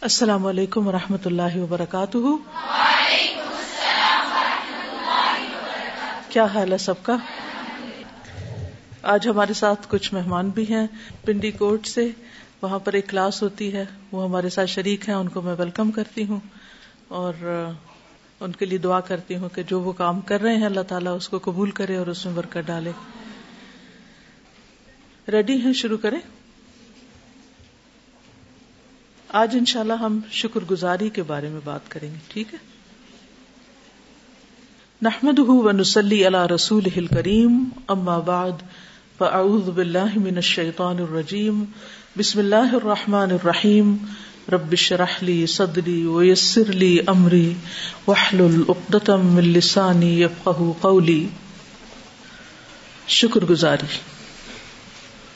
السلام علیکم و رحمۃ اللہ وبرکاتہ۔ کیا حال ہے سب کا؟ آج ہمارے ساتھ کچھ مہمان بھی ہیں۔ پنڈی کوٹ سے وہاں پر ایک کلاس ہوتی ہے۔ وہ ہمارے ساتھ شریک ہیں، ان کو میں ویلکم کرتی ہوں۔ اور ان کے لیے دعا کرتی ہوں کہ جو وہ کام کر رہے ہیں، اللہ تعالیٰ اس کو قبول کرے اور اس میں برکت ڈالے۔ ریڈی ہیں؟ شروع کریں؟ آج انشاءاللہ ہم شکر گزاری کے بارے میں بات کریں گے، ٹھیک ہے؟ نحمد ونسلی علی رسول کریم اما بعد، فاعوذ باللہ من الشیطان الرجیم، بسم اللہ الرحمن الرحیم، رب شرح لی صدری ویسر لی امری وحلل اقدتم من لسانی یفقہ قولی۔ شکر گزاری،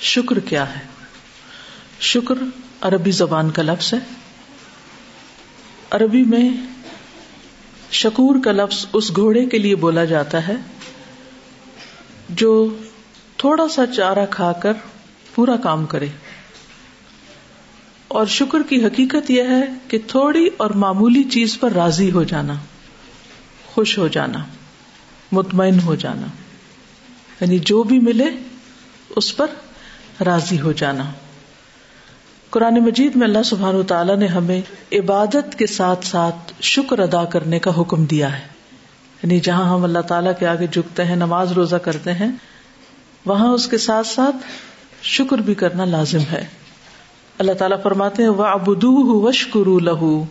شکر کیا ہے؟ شکر عربی زبان کا لفظ ہے۔ عربی میں شکور کا لفظ اس گھوڑے کے لیے بولا جاتا ہے، جو تھوڑا سا چارہ کھا کر پورا کام کرے۔ اور شکر کی حقیقت یہ ہے کہ تھوڑی اور معمولی چیز پر راضی ہو جانا، خوش ہو جانا، مطمئن ہو جانا یعنی جو بھی ملے اس پر راضی ہو جانا۔ قرآن مجید میں اللہ سبحان تعالیٰ نے ہمیں عبادت کے ساتھ ساتھ شکر ادا کرنے کا حکم دیا ہے۔ یعنی جہاں ہم اللہ تعالیٰ کے آگے جھکتے ہیں، نماز روزہ کرتے ہیں، وہاں اس کے ساتھ ساتھ شکر بھی کرنا لازم ہے۔ اللہ تعالیٰ فرماتے ہیں وہ ابدو وشکرو لہو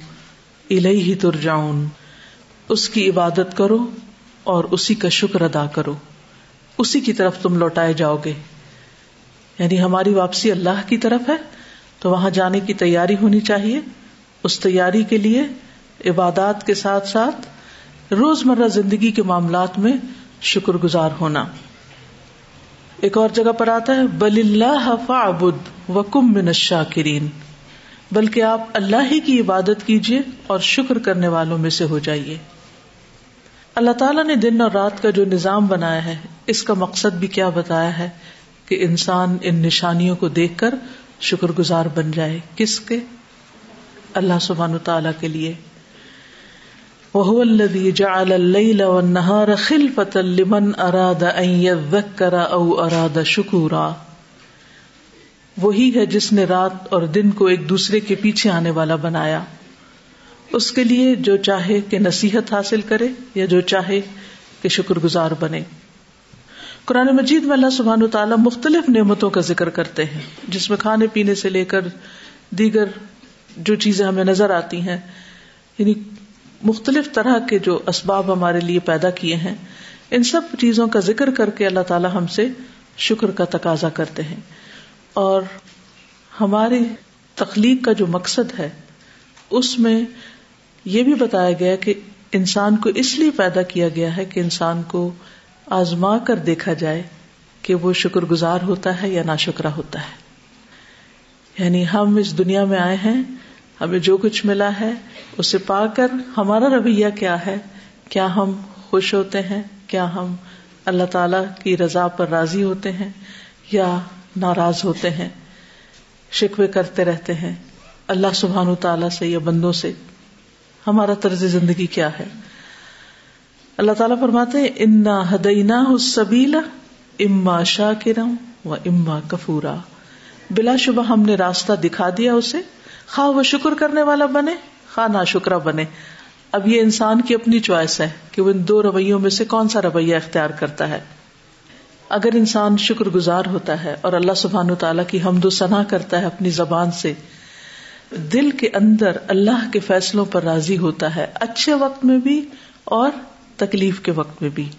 الہی ترجاؤن اس کی عبادت کرو اور اسی کا شکر ادا کرو۔ اسی کی طرف تم لوٹائے جاؤ گے۔ یعنی ہماری واپسی اللہ کی طرف ہے۔ تو وہاں جانے کی تیاری ہونی چاہیے۔ اس تیاری کے لیے عبادات کے ساتھ ساتھ روز مرہ زندگی کے معاملات میں شکر گزار ہونا۔ ایک اور جگہ پر آتا ہے، بل اللہ فعبد وکم من الشاکرین بلکہ آپ اللہ ہی کی عبادت کیجیے اور شکر کرنے والوں میں سے ہو جائیے۔ اللہ تعالیٰ نے دن اور رات کا جو نظام بنایا ہے، اس کا مقصد بھی کیا بتایا ہے کہ انسان ان نشانیوں کو دیکھ کر شکر گزار بن جائے کس کے؟ اللہ سبحان تعالی کے لیے۔ وہ الذي جعل الليل والنهار خلفة لمن اراد ان يذكر او اراد شکورا وہی ہے جس نے رات اور دن کو ایک دوسرے کے پیچھے آنے والا بنایا۔ اس کے لیے جو چاہے کہ نصیحت حاصل کرے یا جو چاہے کہ شکر گزار بنے۔ قرآن مجید میں اللہ سبحان و تعالیٰ مختلف نعمتوں کا ذکر کرتے ہیں۔ جس میں کھانے پینے سے لے کر دیگر جو چیزیں ہمیں نظر آتی ہیں یعنی مختلف طرح کے جو اسباب ہمارے لیے پیدا کیے ہیں، ان سب چیزوں کا ذکر کر کے اللہ تعالیٰ ہم سے شکر کا تقاضا کرتے ہیں۔ اور ہماری تخلیق کا جو مقصد ہے، اس میں یہ بھی بتایا گیا کہ انسان کو اس لیے پیدا کیا گیا ہے کہ انسان کو آزما کر دیکھا جائے کہ وہ شکر گزار ہوتا ہے یا نا شکرا ہوتا ہے۔ یعنی ہم اس دنیا میں آئے ہیں، ہمیں جو کچھ ملا ہے، اسے پا کر ہمارا رویہ کیا ہے؟ کیا ہم خوش ہوتے ہیں؟ کیا ہم اللہ تعالی کی رضا پر راضی ہوتے ہیں یا ناراض ہوتے ہیں؟ شکوے کرتے رہتے ہیں۔ اللہ سبحان تعالی سے یا بندوں سے ہمارا طرز زندگی کیا ہے؟ اللہ تعالیٰ فرماتے انا ہدینا سبیلا اما شاہ کرم و اما کفورا. بلا شبہ ہم نے راستہ دکھا دیا اسے۔ خواہ وہ شکر کرنے والا بنے، خواہ نہ شکرا بنے۔ اب یہ انسان کی اپنی چوائس ہے کہ وہ ان دو رویوں میں سے کون سا رویہ اختیار کرتا ہے۔ اگر انسان شکر گزار ہوتا ہے اور اللہ سبحان و تعالیٰ کی حمد و ثنا کرتا ہے اپنی زبان سے، دل کے اندر اللہ کے فیصلوں پر راضی ہوتا ہے، اچھے وقت میں بھی اور تکلیف کے وقت میں بھی۔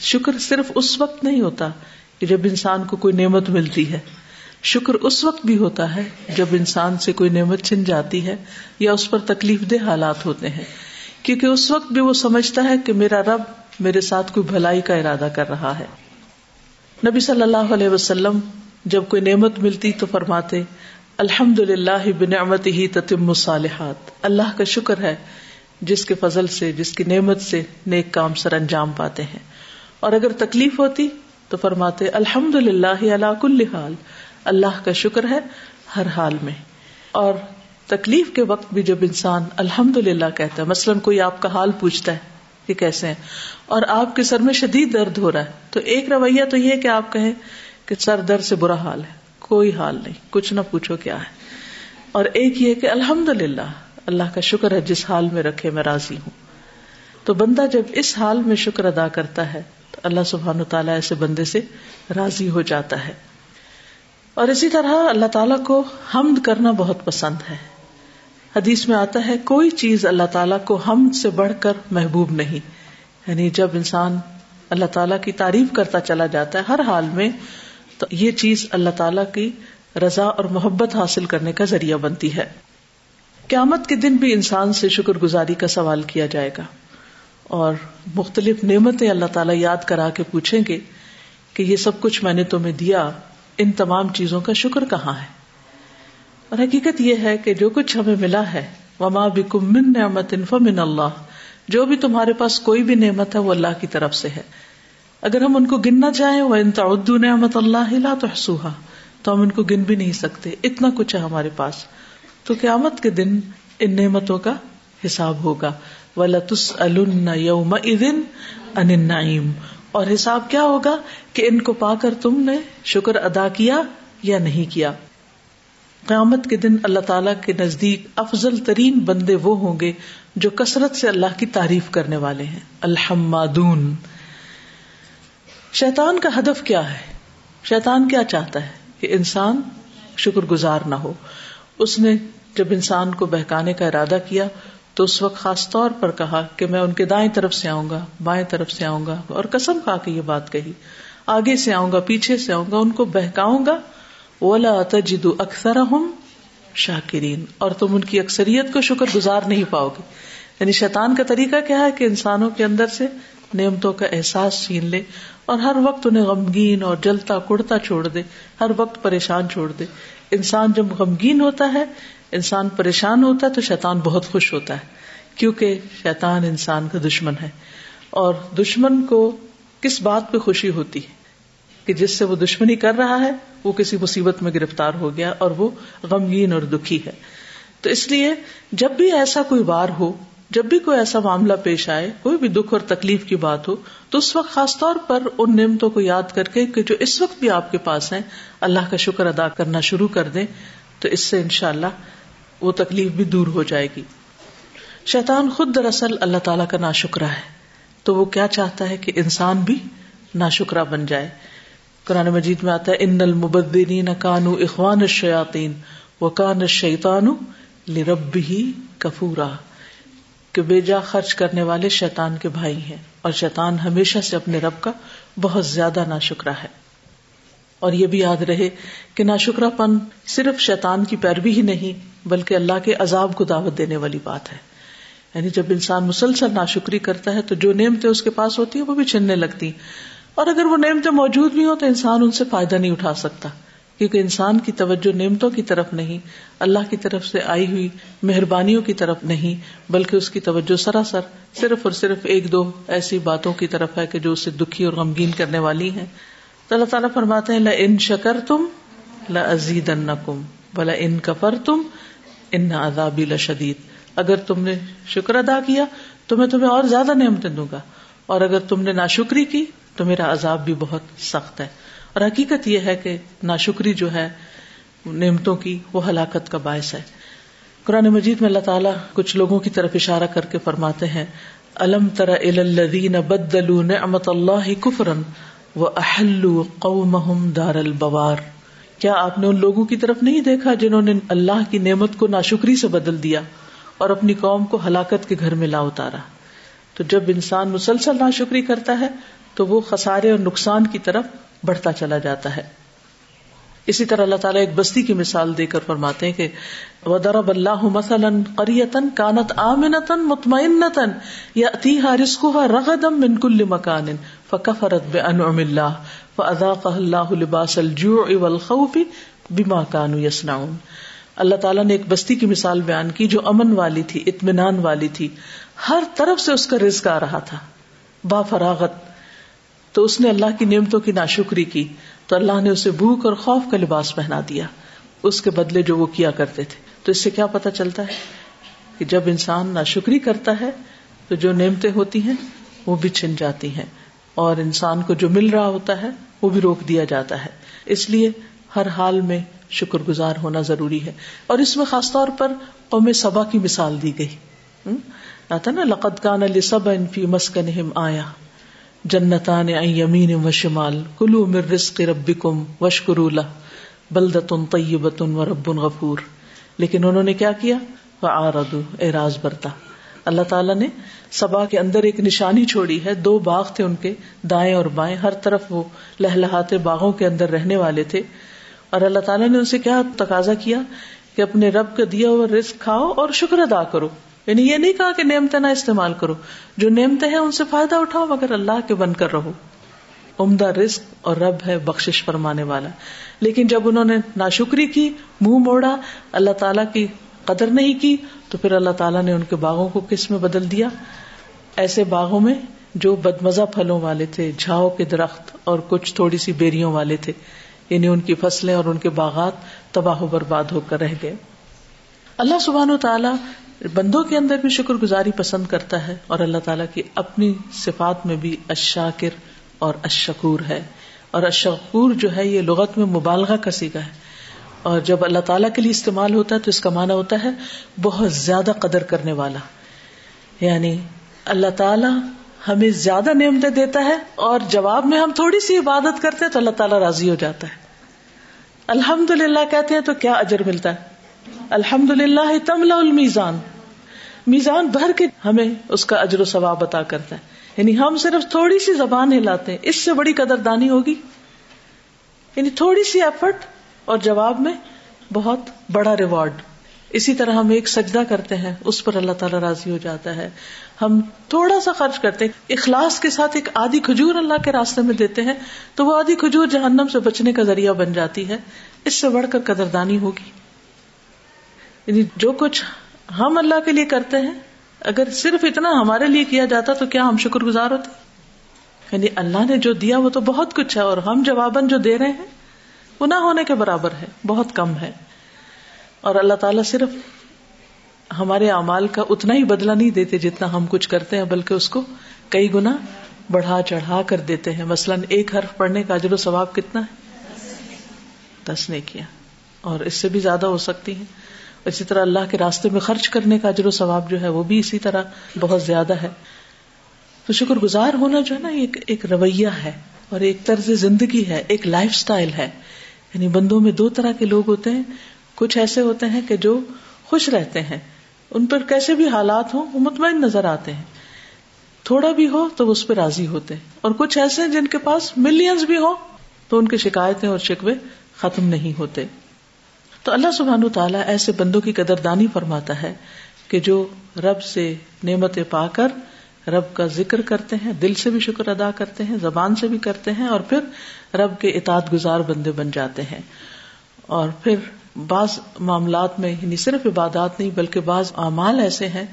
شکر صرف اس وقت نہیں ہوتا کہ جب انسان کو کوئی نعمت ملتی ہے۔ شکر اس وقت بھی ہوتا ہے جب انسان سے کوئی نعمت چھن جاتی ہے یا اس پر تکلیف دہ حالات ہوتے ہیں۔ کیونکہ اس وقت بھی وہ سمجھتا ہے کہ میرا رب میرے ساتھ کوئی بھلائی کا ارادہ کر رہا ہے۔ نبی صلی اللہ علیہ وسلم جب کوئی نعمت ملتی تو فرماتے الحمد للہ بنعمت ہی تتم صالحات اللہ کا شکر ہے جس کے فضل سے، جس کی نعمت سے نیک کام سر انجام پاتے ہیں۔ اور اگر تکلیف ہوتی تو فرماتے الحمد للہ کل حال۔ اللہ کا شکر ہے ہر حال میں۔ اور تکلیف کے وقت بھی جب انسان الحمد للہ کہتا ہے، مثلاً کوئی آپ کا حال پوچھتا ہے کہ کیسے ہیں، اور آپ کے سر میں شدید درد ہو رہا ہے، تو ایک رویہ تو یہ کہ آپ کہیں کہ سر درد سے برا حال ہے، کوئی حال نہیں، کچھ نہ پوچھو کیا ہے۔ اور ایک یہ کہ الحمد للہ اللہ کا شکر ہے جس حال میں رکھے میں راضی ہوں۔ تو بندہ جب اس حال میں شکر ادا کرتا ہے، تو اللہ سبحان تعالیٰ ایسے بندے سے راضی ہو جاتا ہے۔ اور اسی طرح اللہ تعالیٰ کو حمد کرنا بہت پسند ہے۔ حدیث میں آتا ہے، کوئی چیز اللہ تعالیٰ کو ہم سے بڑھ کر محبوب نہیں۔ یعنی جب انسان اللہ تعالیٰ کی تعریف کرتا چلا جاتا ہے ہر حال میں، تو یہ چیز اللہ تعالیٰ کی رضا اور محبت حاصل کرنے کا ذریعہ بنتی ہے۔ قیامت کے دن بھی انسان سے شکر گزاری کا سوال کیا جائے گا اور مختلف نعمتیں اللہ تعالیٰ یاد کرا کے پوچھیں گے کہ یہ سب کچھ میں نے تمہیں دیا، ان تمام چیزوں کا شکر کہاں ہے؟ اور حقیقت یہ ہے کہ جو کچھ ہمیں ملا ہے، وما بکم من نعمت فمن اللہ جو بھی تمہارے پاس کوئی بھی نعمت ہے، وہ اللہ کی طرف سے ہے۔ اگر ہم ان کو گننا چاہیں وہ ان تعدو نعمت اللہ لا تحسوها تو ہم ان کو گن بھی نہیں سکتے، اتنا کچھ ہے ہمارے پاس۔ تو قیامت کے دن ان نعمتوں کا حساب ہوگا۔ وَلَتُسْأَلُنَّ يَوْمَئِذٍ عَنِ النَّعِيمِ۔ اور حساب کیا ہوگا کہ ان کو پا کر تم نے شکر ادا کیا یا نہیں کیا۔ قیامت کے دن اللہ تعالی کے نزدیک افضل ترین بندے وہ ہوں گے جو کثرت سے اللہ کی تعریف کرنے والے ہیں۔ الحمادون۔ شیطان کا ہدف کیا ہے؟ شیطان کیا چاہتا ہے کہ انسان شکر گزار نہ ہو؟ اس نے جب انسان کو بہکانے کا ارادہ کیا تو اس وقت خاص طور پر کہا کہ میں ان کے دائیں طرف سے آؤں گا، بائیں طرف سے آؤں گا اور قسم کھا کے یہ بات کہی۔ آگے سے آؤں گا، پیچھے سے آؤں گا، ان کو بہکاؤں گا۔ اولا تجد اکثر ہوں شاکرین اور تم ان کی اکثریت کو شکر گزار نہیں پاؤ گے۔ یعنی شیطان کا طریقہ کیا ہے کہ انسانوں کے اندر سے نعمتوں کا احساس چھین لے اور ہر وقت انہیں غمگین اور جلتا کڑتا چھوڑ دے، ہر وقت پریشان چھوڑ دے۔ انسان جب غمگین ہوتا ہے انسان پریشان ہوتا ہے تو شیطان بہت خوش ہوتا ہے، کیونکہ شیطان انسان کا دشمن ہے۔ اور دشمن کو کس بات پہ خوشی ہوتی ہے؟ کہ جس سے وہ دشمنی کر رہا ہے، وہ کسی مصیبت میں گرفتار ہو گیا اور وہ غمگین اور دکھی ہے۔ تو اس لیے جب بھی ایسا کوئی وار ہو، جب بھی کوئی ایسا معاملہ پیش آئے، کوئی بھی دکھ اور تکلیف کی بات ہو، تو اس وقت خاص طور پر ان نعمتوں کو یاد کر کے کہ جو اس وقت بھی آپ کے پاس ہیں، اللہ کا شکر ادا کرنا شروع کر دیں۔ تو اس سے انشاءاللہ اللہ وہ تکلیف بھی دور ہو جائے گی۔ شیطان خود دراصل اللہ تعالیٰ کا ناشکرا ہے۔ تو وہ کیا چاہتا ہے کہ انسان بھی نا شکرا بن جائے؟ قرآن مجید میں آتا ہے، ان المبدرین کانو اخوان الشیاطین و کان الشیطان لربہ کفورا کہ بیجا خرچ کرنے والے شیطان کے بھائی ہیں۔ اور شیطان ہمیشہ سے اپنے رب کا بہت زیادہ ناشکرا ہے۔ اور یہ بھی یاد رہے کہ ناشکرا پن صرف شیطان کی پیروی ہی نہیں بلکہ اللہ کے عذاب کو دعوت دینے والی بات ہے۔ یعنی جب انسان مسلسل نا شکری کرتا ہے تو جو نعمتیں اس کے پاس ہوتی ہیں وہ بھی چھننے لگتی۔ اور اگر وہ نعمتیں موجود بھی ہوں تو انسان ان سے فائدہ نہیں اٹھا سکتا۔ کیونکہ انسان کی توجہ نعمتوں کی طرف نہیں، اللہ کی طرف سے آئی ہوئی مہربانیوں کی طرف نہیں، بلکہ اس کی توجہ سراسر صرف اور صرف ایک دو ایسی باتوں کی طرف ہے کہ جو اسے دکھی اور غمگین کرنے والی ہیں۔ تو اللہ تعالیٰ فرماتے ہیں لا ان شکر تم لا ازید بلا ان کفر تم ان عذابی لشدید۔ اگر تم نے شکر ادا کیا، تو میں تمہیں اور زیادہ نعمتیں دوں گا۔ اور اگر تم نے ناشکری کی، تو میرا عذاب بھی بہت سخت ہے۔ اور حقیقت یہ ہے کہ ناشکری جو ہے، نعمتوں کی، وہ ہلاکت کا باعث ہے۔ قرآن مجید میں اللہ تعالیٰ کچھ لوگوں کی طرف اشارہ کر کے فرماتے ہیں، الم تر الدین بدلو نعمت اللہ کفرن و اہل قوم دار البوار۔ کیا آپ نے ان لوگوں کی طرف نہیں دیکھا جنہوں نے اللہ کی نعمت کو ناشکری سے بدل دیا اور اپنی قوم کو ہلاکت کے گھر میں لا اتارا؟ تو جب انسان مسلسل ناشکری کرتا ہے، تو وہ خسارے اور نقصان کی طرف بڑھتا چلا جاتا ہے۔ اسی طرح اللہ تعالیٰ ایک بستی کی مثال دے کر فرماتے ہیں کہ ودرب اللہ مثلاً قریتن کانت آمنتن مطمئنتن یأتیہا رزقها رغدا من کل مکان فکفرت بانعم اللہ فاذاقها اللہ لباس الجوع والخوف بما كانوا يصنعون اللہ تعالیٰ نے ایک بستی کی مثال بیان کی جو امن والی تھی، اطمینان والی تھی۔ ہر طرف سے اس کا رزق آ رہا تھا۔ با فراغت۔ تو اس نے اللہ کی نعمتوں کی ناشکری کی۔ تو اللہ نے اسے بھوک اور خوف کا لباس پہنا دیا۔ اس کے بدلے جو وہ کیا کرتے تھے۔ تو اس سے کیا پتا چلتا ہے کہ جب انسان ناشکری کرتا ہے تو جو نعمتیں ہوتی ہیں وہ بھی چھن جاتی ہیں اور انسان کو جو مل رہا ہوتا ہے وہ بھی روک دیا جاتا ہے۔ اس لیے ہر حال میں شکر گزار ہونا ضروری ہے۔ اور اس میں خاص طور پر قوم سبا کی مثال دی گئی۔ آتا نا لقت کان علی سب انفی مسکن آیا جنتان یمین و شمال کلو مر رزق ربکم وشکرو لہ بلدتن طیبتن و رب غفور۔ لیکن انہوں نے کیا کیا؟ آرد اعراض برتا۔ اللہ تعالیٰ نے سبا کے اندر ایک نشانی چھوڑی ہے، دو باغ تھے ان کے، دائیں اور بائیں۔ ہر طرف وہ لہلہاتے باغوں کے اندر رہنے والے تھے۔ اور اللہ تعالیٰ نے ان سے کیا تقاضا کیا؟ کہ اپنے رب کا دیا ہوا رزق کھاؤ اور شکر ادا کرو۔ یعنی یہ نہیں کہا کہ نعمتیں نہ استعمال کرو۔ جو نعمتیں ہیں ان سے فائدہ اٹھاؤ، مگر اللہ کے بن کر رہو۔ عمدہ رزق اور رب ہے بخش فرمانے والا۔ لیکن جب انہوں نے ناشکری کی، منہ موڑا، اللہ تعالیٰ کی قدر نہیں کی، تو پھر اللہ تعالیٰ نے ان کے باغوں کو کس میں بدل دیا؟ ایسے باغوں میں جو بدمزہ پھلوں والے تھے، جھاؤ کے درخت اور کچھ تھوڑی سی بیریوں والے تھے۔ یعنی ان کی فصلیں اور ان کے باغات تباہ و برباد ہو کر رہ گئے۔ اللہ سبحان و تعالیٰ بندوں کے اندر بھی شکر گزاری پسند کرتا ہے اور اللہ تعالیٰ کی اپنی صفات میں بھی اشاکر اور اشکور ہے اور اشکور جو ہے یہ لغت میں مبالغہ کا سیکھا ہے اور جب اللہ تعالیٰ کے لیے استعمال ہوتا ہے تو اس کا معنی ہوتا ہے بہت زیادہ قدر کرنے والا یعنی اللہ تعالیٰ ہمیں زیادہ نعمتیں دیتا ہے اور جواب میں ہم تھوڑی سی عبادت کرتے ہیں تو اللہ تعالیٰ راضی ہو جاتا ہے الحمد للہ کہتے ہیں تو کیا اجر ملتا ہے الحمد للہ تملا المیزان۔ میزان بھر کے ہمیں اس کا اجر و ثواب عطا کرتا ہے۔ یعنی ہم صرف تھوڑی سی زبان ہلاتے ہیں، اس سے بڑی قدردانی ہوگی۔ یعنی تھوڑی سی ایفرٹ اور جواب میں بہت بڑا ریوارڈ اسی طرح ہم ایک سجدہ کرتے ہیں، اس پر اللہ تعالیٰ راضی ہو جاتا ہے۔ ہم تھوڑا سا خرچ کرتے ہیں، اخلاص کے ساتھ ایک آدھی کھجور اللہ کے راستے میں دیتے ہیں، تو وہ آدھی کھجور جہنم سے بچنے کا ذریعہ بن جاتی ہے۔ اس سے بڑھ کر قدردانی ہوگی۔ یعنی جو کچھ ہم اللہ کے لیے کرتے ہیں، اگر صرف اتنا ہمارے لیے کیا جاتا تو کیا ہم شکر گزار ہوتے؟ یعنی اللہ نے جو دیا وہ تو بہت کچھ ہے، اور ہم جواباً جو دے رہے ہیں وہ نہ ہونے کے برابر ہے، بہت کم ہے۔ اور اللہ تعالیٰ صرف ہمارے اعمال کا اتنا ہی بدلا نہیں دیتے جتنا ہم کچھ کرتے ہیں، بلکہ اس کو کئی گنا بڑھا چڑھا کر دیتے ہیں۔ مثلاً ایک حرف پڑھنے کا اجر و ثواب کتنا ہے؟ دس نے کیا۔ اور اس سے بھی زیادہ ہو سکتی ہیں۔ اسی طرح اللہ کے راستے میں خرچ کرنے کا اجر و ثواب جو ہے وہ بھی اسی طرح بہت زیادہ ہے۔ تو شکر گزار ہونا جو ہے نا ایک ایک رویہ ہے اور ایک طرز زندگی ہے، ایک لائف اسٹائل ہے۔ یعنی بندوں میں دو طرح کے لوگ ہوتے ہیں۔ کچھ ایسے ہوتے ہیں کہ جو خوش رہتے ہیں۔ ان پر کیسے بھی حالات ہوں، وہ مطمئن نظر آتے ہیں۔ تھوڑا بھی ہو تو اس پہ راضی ہوتے ہیں۔ اور کچھ ایسے ہیں جن کے پاس ملینز بھی ہو تو ان کی شکایتیں اور شکوے ختم نہیں ہوتے۔ تو اللہ سبحان و تعالیٰ ایسے بندوں کی قدردانی فرماتا ہے کہ جو رب سے نعمت پا کر رب کا ذکر کرتے ہیں، دل سے بھی شکر ادا کرتے ہیں، زبان سے بھی کرتے ہیں اور پھر رب کے اطاعت گزار بندے بن جاتے ہیں۔ اور پھر بعض معاملات میں یعنی صرف عبادات نہیں، بلکہ بعض اعمال ایسے ہیں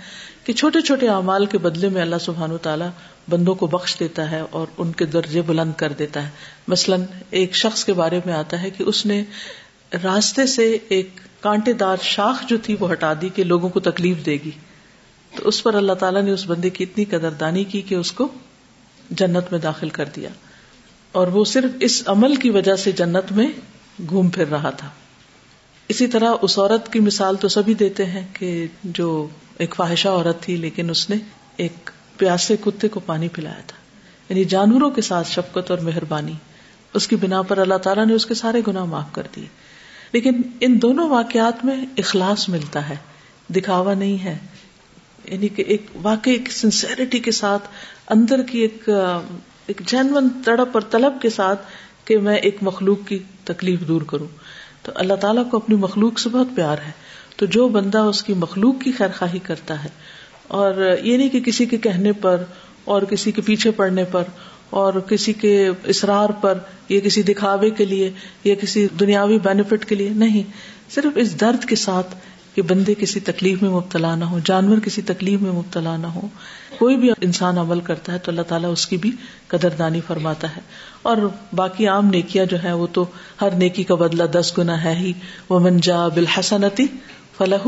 کہ چھوٹے چھوٹے اعمال کے بدلے میں اللہ سبحان و تعالیٰ بندوں کو بخش دیتا ہے اور ان کے درجے بلند کر دیتا ہے۔ مثلاً ایک شخص کے بارے میں آتا ہے کہ اس نے راستے سے ایک کانٹے دار شاخ جو تھی وہ ہٹا دی کہ لوگوں کو تکلیف دے گی۔ تو اس پر اللہ تعالیٰ نے اس بندے کی اتنی قدردانی کی کہ اس کو جنت میں داخل کر دیا۔ اور وہ صرف اس عمل کی وجہ سے جنت میں گھوم پھر رہا تھا۔ اسی طرح اس عورت کی مثال تو سبھی دیتے ہیں کہ جو ایک فواہشہ عورت تھی لیکن اس نے ایک پیاسے کتے کو پانی پلایا تھا۔ یعنی جانوروں کے ساتھ شفقت اور مہربانی۔ اس کی بنا پر اللہ تعالیٰ نے اس کے سارے گناہ معاف کر دیے۔ لیکن ان دونوں واقعات میں اخلاص ملتا ہے، دکھاوا نہیں ہے۔ یعنی کہ ایک واقعی ایک سنسیرٹی کے ساتھ، اندر کی ایک ایک جینون تڑپ اور طلب کے ساتھ کہ میں ایک مخلوق کی تکلیف دور کروں۔ تو اللہ تعالیٰ کو اپنی مخلوق سے بہت پیار ہے۔ تو جو بندہ اس کی مخلوق کی خیر خواہی کرتا ہے، اور یہ نہیں کہ کسی کے کہنے پر اور کسی کے پیچھے پڑنے پر اور کسی کے اسرار پر، یا کسی دکھاوے کے لیے، یا کسی دنیاوی بینیفٹ کے لیے، نہیں۔ صرف اس درد کے ساتھ کہ بندے کسی تکلیف میں مبتلا نہ ہو جانور کسی تکلیف میں مبتلا نہ ہو کوئی بھی انسان عمل کرتا ہے تو اللہ تعالیٰ اس کی بھی قدر دانی فرماتا ہے۔ اور باقی عام نیکیاں جو ہے وہ تو ہر نیکی کا بدلہ دس گنا ہے ہی۔ وہ منجا بالحسنتی فلاح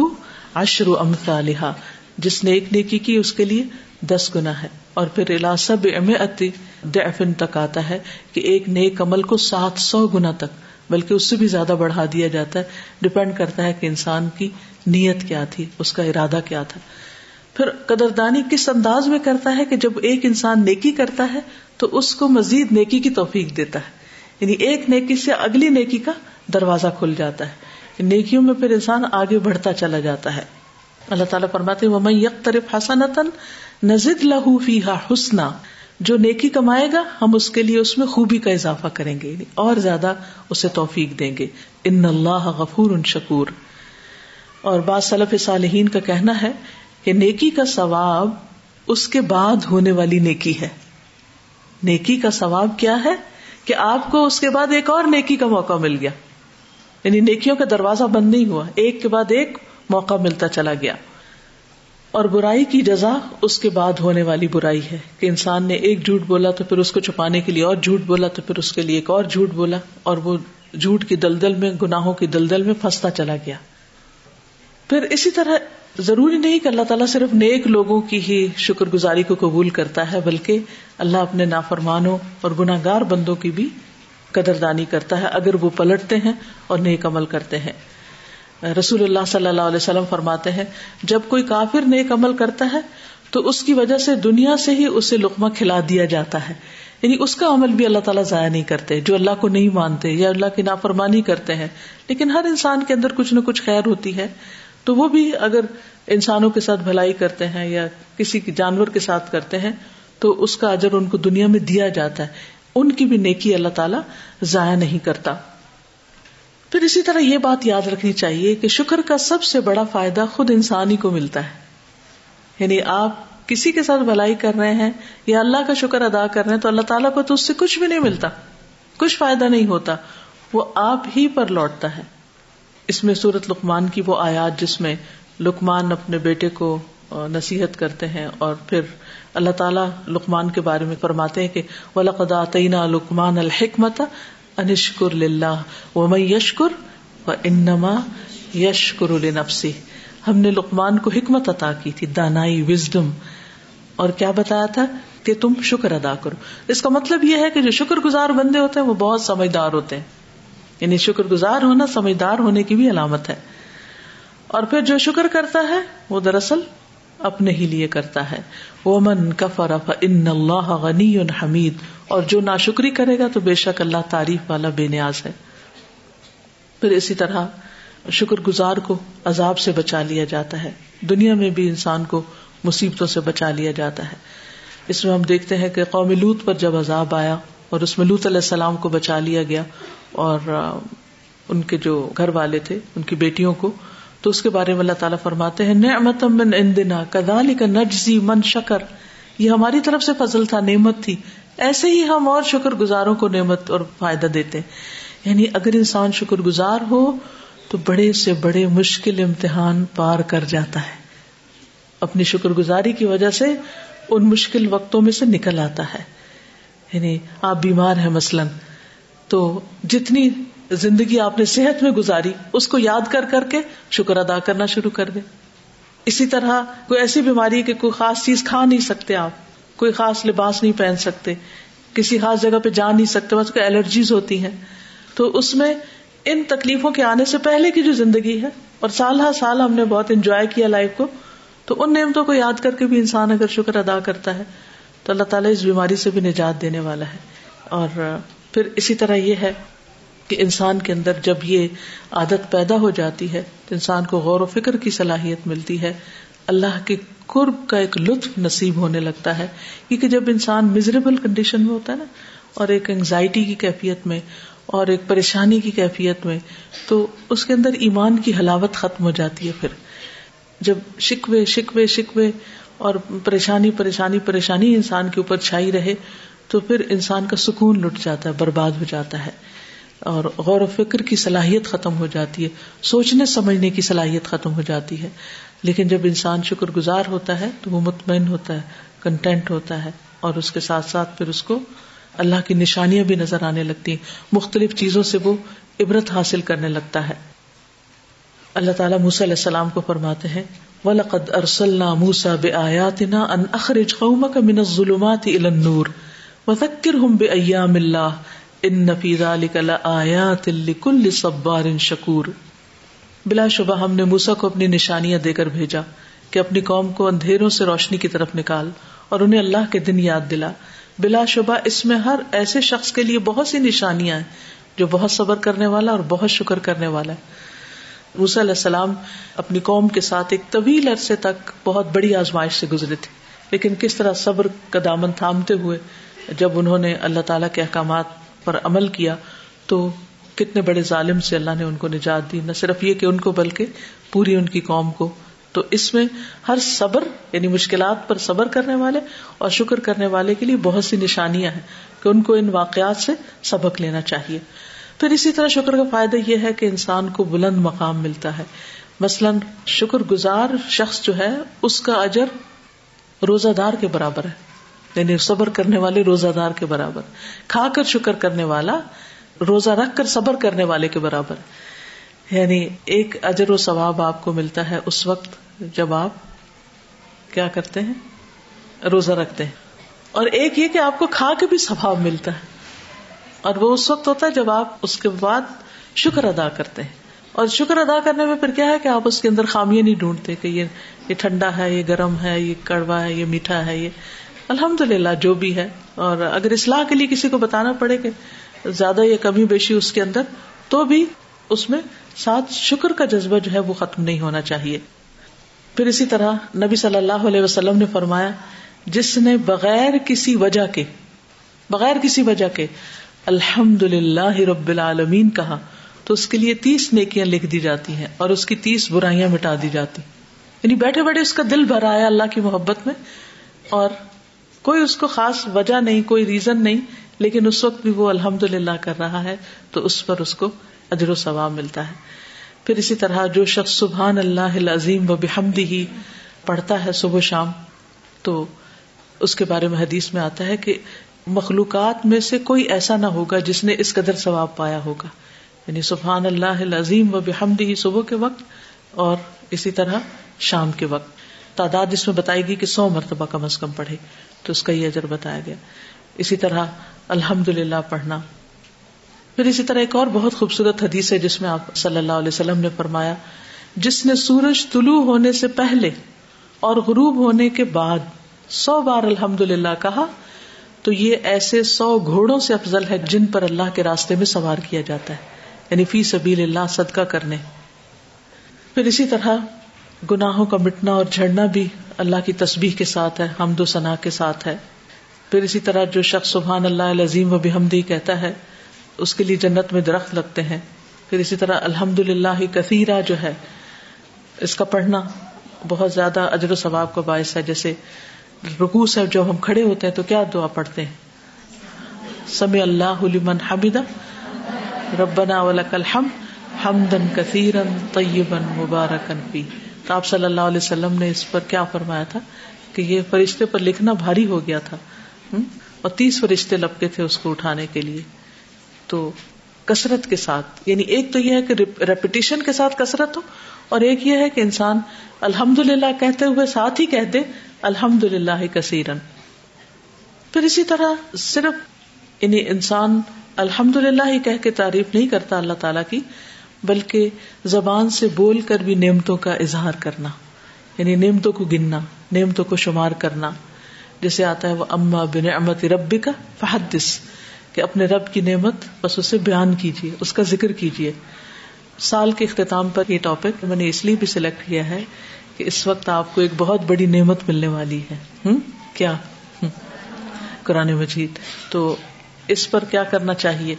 اشر امتا لہا جس نے ایک نیکی کی، اس کے لیے دس گنا ہے۔ اور پھر سب دفن تک آتا ہے کہ ایک نیک عمل کو سات سو گنا تک، بلکہ اس سے بھی زیادہ بڑھا دیا جاتا ہے۔ ڈپینڈ کرتا ہے کہ انسان کی نیت کیا تھی، اس کا ارادہ کیا تھا۔ پھر قدردانی کس انداز میں کرتا ہے کہ جب ایک انسان نیکی کرتا ہے تو اس کو مزید نیکی کی توفیق دیتا ہے۔ یعنی ایک نیکی سے اگلی نیکی کا دروازہ کھل جاتا ہے۔ نیکیوں میں پھر انسان آگے بڑھتا چلا جاتا ہے۔ اللہ تعالیٰ فرماتے وہ یک طرف حسنتن نزد لہو فی حسنا، جو نیکی کمائے گا، ہم اس کے لیے اس میں خوبی کا اضافہ کریں گے یعنی اور زیادہ اسے توفیق دیں گے۔ ان اللہ غفور ان شکور اور بعض صلف صالحین کا کہنا ہے کہ نیکی کا ثواب اس کے بعد ہونے والی نیکی ہے۔ نیکی کا ثواب کیا ہے؟ کہ آپ کو اس کے بعد ایک اور نیکی کا موقع مل گیا۔ یعنی نیکیوں کا دروازہ بند نہیں ہوا۔ ایک کے بعد ایک موقع ملتا چلا گیا۔ اور برائی کی جزا اس کے بعد ہونے والی برائی ہے کہ انسان نے ایک جھوٹ بولا تو پھر اس کو چھپانے کے لیے اور جھوٹ بولا تو پھر اس کے لیے ایک اور جھوٹ بولا اور وہ جھوٹ کی دلدل میں، گناہوں کی دلدل میں پھنستا چلا گیا۔ پھر اسی طرح ضروری نہیں کہ اللہ تعالیٰ صرف نیک لوگوں کی ہی شکر گزاری کو قبول کرتا ہے، بلکہ اللہ اپنے نافرمانوں اور گناگار بندوں کی بھی قدردانی کرتا ہے اگر وہ پلٹتے ہیں اور نیک عمل کرتے ہیں۔ رسول اللہ صلی اللہ علیہ وسلم فرماتے ہیں، جب کوئی کافر نیک عمل کرتا ہے، تو اس کی وجہ سے دنیا سے ہی اسے لقمہ کھلا دیا جاتا ہے۔ یعنی اس کا عمل بھی اللہ تعالیٰ ضائع نہیں کرتے، جو اللہ کو نہیں مانتے یا اللہ کی نافرمانی کرتے ہیں۔ لیکن ہر انسان کے اندر کچھ نہ کچھ خیر ہوتی ہے۔ تو وہ بھی اگر انسانوں کے ساتھ بھلائی کرتے ہیں یا کسی جانور کے ساتھ کرتے ہیں، تو اس کا اجر ان کو دنیا میں دیا جاتا ہے۔ ان کی بھی نیکی اللہ تعالیٰ ضائع نہیں کرتا۔ پھر اسی طرح یہ بات یاد رکھنی چاہیے کہ شکر کا سب سے بڑا فائدہ خود انسان ہی کو ملتا ہے۔ یعنی آپ کسی کے ساتھ بھلائی کر رہے ہیں یا اللہ کا شکر ادا کر رہے ہیں تو اللہ تعالیٰ کو تو اس سے کچھ بھی نہیں ملتا۔ کچھ فائدہ نہیں ہوتا۔ وہ آپ ہی پر لوٹتا ہے۔ اس میں سورت لکمان کی وہ آیات جس میں لکمان اپنے بیٹے کو نصیحت کرتے ہیں اور پھر اللہ تعالیٰ لکمان کے بارے میں فرماتے ہیں کہ ولقدا تعینہ لکمان الحکمت انشکر و میں یشکر و انما یشکر النفسی ہم نے لقمان کو حکمت عطا کی تھی، دانائی وزڈم اور کیا بتایا تھا؟ کہ تم شکر ادا کرو۔ اس کا مطلب یہ ہے کہ جو شکر گزار بندے ہوتے ہیں، وہ بہت سمجھدار ہوتے ہیں۔ یعنی شکر گزار ہونا سمجھدار ہونے کی بھی علامت ہے۔ اور پھر جو شکر کرتا ہے، وہ دراصل اپنے ہی لیے کرتا ہے۔ وہ من کفر ان اللہ غنی حمید۔ اور جو نا شکری کرے گا تو بے شک اللہ تعریف والا بے نیاز ہے۔ پھر اسی طرح شکر گزار کو عذاب سے بچا لیا جاتا ہے۔ دنیا میں بھی انسان کو مصیبتوں سے بچا لیا جاتا ہے۔ اس میں ہم دیکھتے ہیں کہ قوم لوت پر جب عذاب آیا اور اس میں لوت علیہ السلام کو بچا لیا گیا اور ان کے جو گھر والے تھے، ان کی بیٹیوں کو تو اس کے بارے میں اللہ تعالیٰ فرماتے ہیں نعمت من عندنا كذلك نجزي من شکر۔ یہ ہماری طرف سے فضل تھا، نعمت تھی۔ ایسے ہی ہم اور شکر گزاروں کو نعمت اور فائدہ دیتے یعنی اگر انسان شکر گزار ہو، تو بڑے سے بڑے مشکل امتحان پار کر جاتا ہے۔ اپنی شکر گزاری کی وجہ سے ان مشکل وقتوں میں سے نکل آتا ہے۔ یعنی آپ بیمار ہیں مثلاً، تو جتنی زندگی آپ نے صحت میں گزاری، اس کو یاد کر کر کے شکر ادا کرنا شروع کر دے۔ اسی طرح کوئی ایسی بیماری ہے کہ کوئی خاص چیز کھا نہیں سکتے آپ، کوئی خاص لباس نہیں پہن سکتے، کسی خاص جگہ پہ جا نہیں سکتے، بس کوئی الرجیز ہوتی ہیں۔ تو اس میں ان تکلیفوں کے آنے سے پہلے کی جو زندگی ہے، اور سال ہر سال ہم نے بہت انجوائے کیا لائف کو، تو ان نعمتوں کو یاد کر کے بھی انسان اگر شکر ادا کرتا ہے، تو اللہ تعالیٰ اس بیماری سے بھی نجات دینے والا ہے۔ اور پھر اسی طرح یہ ہے کہ انسان کے اندر جب یہ عادت پیدا ہو جاتی ہے تو انسان کو غور و فکر کی صلاحیت ملتی ہے۔ اللہ کے قرب کا ایک لطف نصیب ہونے لگتا ہے۔ کیونکہ جب انسان میزریبل کنڈیشن میں ہوتا ہے نا، اور ایک انگزائٹی کی کیفیت میں، اور ایک پریشانی کی کیفیت میں، تو اس کے اندر ایمان کی حلاوت ختم ہو جاتی ہے پھر۔ جب شکوے شکوے شکوے، اور پریشانی پریشانی پریشانی انسان کے اوپر چھائی رہے، تو پھر انسان کا سکون لٹ جاتا ہے، برباد ہو جاتا ہے۔ اور غور و فکر کی صلاحیت ختم ہو جاتی ہے، سوچنے، سمجھنے کی صلاحیت ختم ہو جاتی ہے۔ لیکن جب انسان شکر گزار ہوتا ہے تو وہ مطمئن ہوتا ہے کنٹینٹ ہوتا ہے اور اس کے ساتھ ساتھ پھر اس کو اللہ کی نشانیاں بھی نظر آنے لگتی ہیں۔ مختلف چیزوں سے وہ عبرت حاصل کرنے لگتا ہے۔ اللہ تعالیٰ موسی علیہ السلام کو فرماتے ہیں، وَلَقَدْ أَرْسَلْنَا مُوسَى بِآيَاتِنَا أَنْ أَخْرِجْ قَوْمَكَ مِنَ الظُّلُمَاتِ إِلَى النُّورِ وَذَكِّرْهُمْ بِأَيَّامِ اللَّهِ إِنَّ فِي ذَلِكَ لَآيَاتٍ لِكُلِّ صَبَّارٍ بلا شبہ ہم نے موسیٰ کو اپنی نشانیاں دے کر بھیجا کہ اپنی قوم کو اندھیروں سے روشنی کی طرف نکال اور انہیں اللہ کے دن یاد دلا۔ بلا شبہ اس میں ہر ایسے شخص کے لیے بہت سی نشانیاں ہیں جو بہت صبر کرنے والا اور بہت شکر کرنے والا ہے۔ علیہ السلام اپنی قوم کے ساتھ ایک طویل عرصے تک بہت بڑی آزمائش سے گزرے تھے۔ لیکن کس طرح صبر کا دامن تھامتے ہوئے جب انہوں نے اللہ تعالیٰ کے احکامات پر عمل کیا تو کتنے بڑے ظالم سے اللہ نے ان کو نجات دی، نہ صرف یہ کہ ان کو بلکہ پوری ان کی قوم کو۔ تو اس میں ہر صبر یعنی مشکلات پر صبر کرنے والے اور شکر کرنے والے کے لیے بہت سی نشانیاں ہیں کہ ان کو ان واقعات سے سبق لینا چاہیے۔ پھر اسی طرح شکر کا فائدہ یہ ہے کہ انسان کو بلند مقام ملتا ہے۔ مثلاً شکر گزار شخص جو ہے، اس کا اجر روزہ دار کے برابر ہے۔ یعنی صبر کرنے والے روزہ دار کے برابر۔ کھا کر شکر کرنے والا، روزہ رکھ کر صبر کرنے والے کے برابر۔ یعنی ایک اجر و ثواب آپ کو ملتا ہے اس وقت جب آپ کیا کرتے ہیں؟ روزہ رکھتے ہیں۔ اور ایک یہ کہ آپ کو کھا کے بھی ثواب ملتا ہے۔ اور وہ اس وقت ہوتا ہے جب آپ اس کے بعد شکر ادا کرتے ہیں۔ اور شکر ادا کرنے میں پھر کیا ہے کہ آپ اس کے اندر خامیاں نہیں ڈھونڈتے کہ یہ یہ ٹھنڈا ہے، یہ گرم ہے، یہ کڑوا ہے، یہ میٹھا ہے، یہ الحمد للہ جو بھی ہے۔ اور اگر اصلاح کے لیے کسی کو بتانا پڑے کہ زیادہ یہ کمی بیشی اس کے اندر، تو بھی اس میں ساتھ شکر کا جذبہ جو ہے وہ ختم نہیں ہونا چاہیے۔ پھر اسی طرح نبی صلی اللہ علیہ وسلم نے فرمایا، جس نے بغیر کسی وجہ کے، بغیر کسی وجہ کے الحمد للہ رب العالمین کہا، تو اس کے لیے تیس نیکیاں لکھ دی جاتی ہیں اور اس کی تیس برائیاں مٹا دی جاتی۔ یعنی بیٹھے بیٹھے اس کا دل بھر آیا اللہ کی محبت میں اور کوئی اس کو خاص وجہ نہیں، کوئی ریزن نہیں، لیکن اس وقت بھی وہ الحمد للہ کر رہا ہے، تو اس پر اس کو اجر و ثواب ملتا ہے۔ پھر اسی طرح جو شخص سبحان اللہ عظیم و بحمدی ہی پڑھتا ہے صبح شام، تو اس کے بارے میں حدیث میں آتا ہے کہ مخلوقات میں سے کوئی ایسا نہ ہوگا جس نے اس قدر ثواب پایا ہوگا۔ یعنی سبحان اللہ عظیم و بحمدی ہی صبح کے وقت اور اسی طرح شام کے وقت۔ تعداد اس میں بتائی گئی کہ سو مرتبہ کم از کم پڑھے۔ تو اس کا یہ اجر بتایا گیا۔ اسی طرح الحمد للہ پڑھنا۔ پھر اسی طرح ایک اور بہت خوبصورت حدیث ہے جس میں آپ صلی اللہ علیہ وسلم نے فرمایا، جس نے سورج طلوع ہونے سے پہلے اور غروب ہونے کے بعد سو بار الحمد للہ کہا، تو یہ ایسے سو گھوڑوں سے افضل ہے جن پر اللہ کے راستے میں سوار کیا جاتا ہے۔ یعنی فی سبیل اللہ صدقہ کرنے۔ پھر اسی طرح گناہوں کا مٹنا اور جھڑنا بھی اللہ کی تسبیح کے ساتھ ہے، حمد و ثنا کے ساتھ ہے۔ پھر اسی طرح جو شخص سبحان اللہ عظیم و بحمدی کہتا ہے، اس کے لیے جنت میں درخت لگتے ہیں۔ پھر اسی طرح الحمد للہ کثیرہ جو ہے، اس کا پڑھنا بہت زیادہ اجر و ثواب کا باعث ہے۔ جیسے رکو سے جب ہم کھڑے ہوتے ہیں تو کیا دعا پڑھتے ہیں؟ سمی اللہ لمن حمد ربنا ولک الحمد حمدن کثیرن طیبن مبارکن فی تو آپ صلی اللہ علیہ وسلم نے اس پر کیا فرمایا تھا کہ یہ فرشتے پر لکھنا بھاری ہو گیا تھا اور تیس فرشتے لپکے تھے اس کو اٹھانے کے لیے۔ تو کثرت کے ساتھ یعنی ایک تو یہ ہے کہ ریپیٹیشن کے ساتھ کثرت ہو، اور ایک یہ ہے کہ انسان الحمد للہ کہتے ہوئے ساتھ ہی کہہ دے الحمد للہ کثیرن۔ پھر اسی طرح صرف یعنی انسان الحمد للہ ہی کہہ کے تعریف نہیں کرتا اللہ تعالی کی بلکہ زبان سے بول کر بھی نعمتوں کا اظہار کرنا یعنی نعمتوں کو گننا، نعمتوں کو شمار کرنا۔ جیسے آتا ہے، وہ اما بن امت ربی کا فحدث، کہ اپنے رب کی نعمت بس اسے بیان کیجیے اس کا ذکر کیجیے سال کے اختتام پر یہ ٹاپک میں نے اس لیے بھی سلیکٹ کیا ہے کہ اس وقت آپ کو ایک بہت بڑی نعمت ملنے والی ہے۔ ہم؟ کیا؟ قرآن مجید۔ تو اس پر کیا کرنا چاہیے؟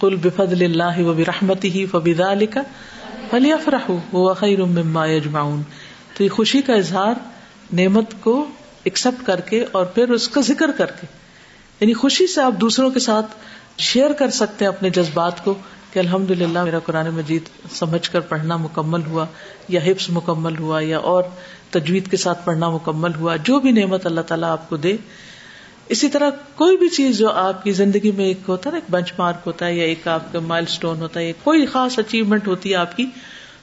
کل بفد اللہ و برحمتی ہی فبدا علی افراہ خیر مما یجمعون۔ تو یہ خوشی کا اظہار، نعمت کو ایکسپٹ کر کے اور پھر اس کا ذکر کر کے۔ یعنی خوشی سے آپ دوسروں کے ساتھ شیئر کر سکتے ہیں اپنے جذبات کو کہ الحمد للہ میرا قرآن مجید سمجھ کر پڑھنا مکمل ہوا، یا حفظ مکمل ہوا، یا اور تجوید کے ساتھ پڑھنا مکمل ہوا، جو بھی نعمت اللہ تعالیٰ آپ کو دے۔ اسی طرح کوئی بھی چیز جو آپ کی زندگی میں ایک ہوتا ہے نا، ایک بنچ مارک ہوتا ہے یا ایک آپ کا مائل اسٹون ہوتا ہے، یا کوئی خاص اچیومنٹ ہوتی ہے آپ کی،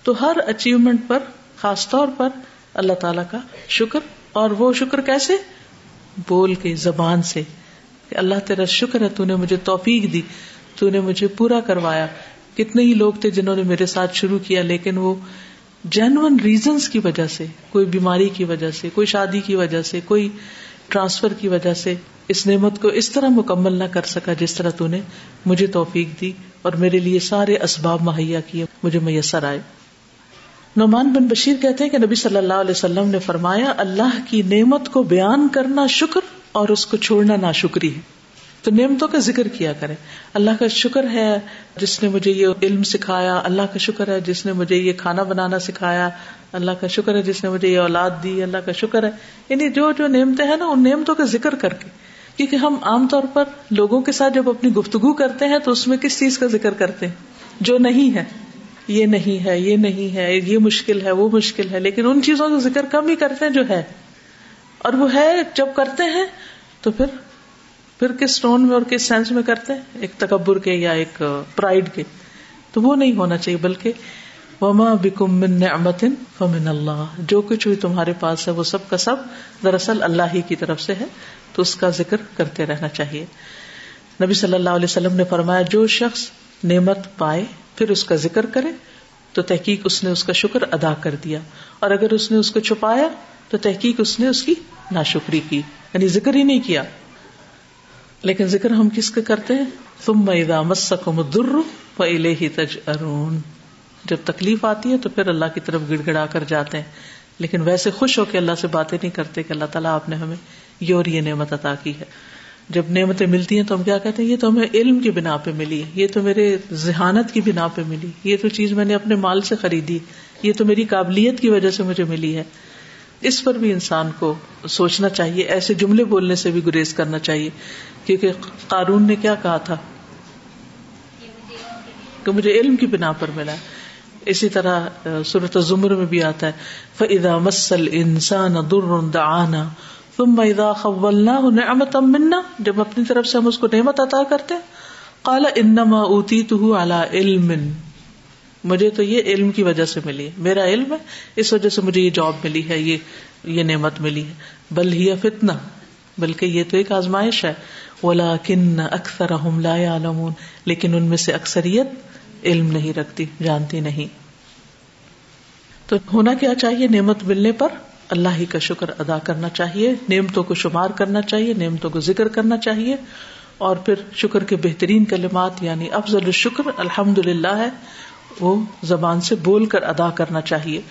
تو ہر اچیومنٹ پر، خاص طور پر اللہ تعالی کا شکر۔ اور وہ شکر کیسے؟ بول کے، زبان سے کہ اللہ تیرا شکر ہے، تو نے مجھے توفیق دی، تو نے مجھے پورا کروایا۔ کتنے ہی لوگ تھے جنہوں نے میرے ساتھ شروع کیا، لیکن وہ جینون ریزنس کی وجہ سے، کوئی بیماری کی وجہ سے، کوئی شادی کی وجہ سے، کوئی ٹرانسفر کی وجہ سے اس نعمت کو اس طرح مکمل نہ کر سکا جس طرح تو نے مجھے توفیق دی اور میرے لیے سارے اسباب مہیا کیے، مجھے میسر آئے۔ نعمان بن بشیر کہتے ہیں کہ نبی صلی اللہ علیہ وسلم نے فرمایا، اللہ کی نعمت کو بیان کرنا شکر اور اس کو چھوڑنا نا شکری ہے۔ تو نعمتوں کا ذکر کیا کرے اللہ کا شکر ہے جس نے مجھے یہ علم سکھایا، اللہ کا شکر ہے جس نے مجھے یہ کھانا بنانا سکھایا۔ اللہ کا شکر ہے جس نے مجھے یہ اولاد دی، اللہ کا شکر ہے۔ یعنی جو جو نعمتیں ہیں نا، ان نعمتوں کا ذکر کر کے۔ کیونکہ ہم عام طور پر لوگوں کے ساتھ جب اپنی گفتگو کرتے ہیں تو اس میں کس چیز کا ذکر کرتے ہیں؟ جو نہیں ہے۔ یہ نہیں ہے، یہ نہیں ہے، یہ مشکل ہے، وہ مشکل ہے۔ لیکن ان چیزوں کا ذکر کم ہی کرتے ہیں جو ہے۔ اور وہ ہے، جب کرتے ہیں تو پھر پھر کس ٹون میں اور کس سینس میں کرتے ہیں؟ ایک تکبر کے یا ایک پرائڈ کے۔ تو وہ نہیں ہونا چاہیے، بلکہ وما بکم من نعمت فمن اللہ جو کچھ بھی تمہارے پاس ہے وہ سب کا سب دراصل اللہ ہی کی طرف سے ہے، تو اس کا ذکر کرتے رہنا چاہیے۔ نبی صلی اللہ علیہ وسلم نے فرمایا، جو شخص نعمت پائے، پھر اس کا ذکر کرے، تو تحقیق اس نے اس کا شکر ادا کر دیا۔ اور اگر اس نے اس کو چھپایا، تو تحقیق اس نے اس کی ناشکری کی یعنی ذکر ہی نہیں کیا۔ لیکن ذکر ہم کس کا کرتے ہیں؟ تم مسکم الضر فإلیہ تجأرون۔ جب تکلیف آتی ہے تو پھر اللہ کی طرف گڑ گڑا کر جاتے ہیں۔ لیکن ویسے خوش ہو کے اللہ سے باتیں نہیں کرتے کہ اللہ تعالیٰ آپ نے ہمیں یہ اور یہ نعمت عطا کی ہے۔ جب نعمتیں ملتی ہیں تو ہم کیا کہتے ہیں؟ یہ تو ہمیں علم کی بنا پہ ملی یہ تو میرے ذہانت کی بنا پہ ملی یہ تو چیز میں نے اپنے مال سے خریدی یہ تو میری قابلیت کی وجہ سے مجھے ملی ہے۔ اس پر بھی انسان کو سوچنا چاہیے، ایسے جملے بولنے سے بھی گریز کرنا چاہیے۔ کیونکہ قارون نے کیا کہا تھا؟ کہ مجھے علم کی بنا پر ملا۔ ہے اسی طرح صورت زمر میں بھی آتا ہے، فَإِذَا مَسَّ الْإِنسَانَ دُرٌ دَعَانَا، ثم اذا خولناه نعمتا منا، جب اپنی طرف سے ہم اس کو نعمت عطا کرتے قال انما اوتیته على علم۔ مجھے تو یہ علم کی وجہ سے ملی ہے، میرا علم ہے، اس وجہ سے مجھے یہ جاب ملی ہے، یہ یہ نعمت ملی ہے۔ بل ہی فتنہ، بلکہ یہ تو ایک آزمائش ہے۔ ولكن اکثرهم لا يعلمون، لیکن ان میں سے اکثریت علم نہیں رکھتی، جانتی نہیں۔ تو ہونا کیا چاہیے نعمت ملنے پر؟ اللہ ہی کا شکر ادا کرنا چاہیے، نعمتوں کو شمار کرنا چاہیے، نعمتوں کو ذکر کرنا چاہیے۔ اور پھر شکر کے بہترین کلمات یعنی افضل الشکر الحمد للہ ہے، وہ زبان سے بول کر ادا کرنا چاہیے۔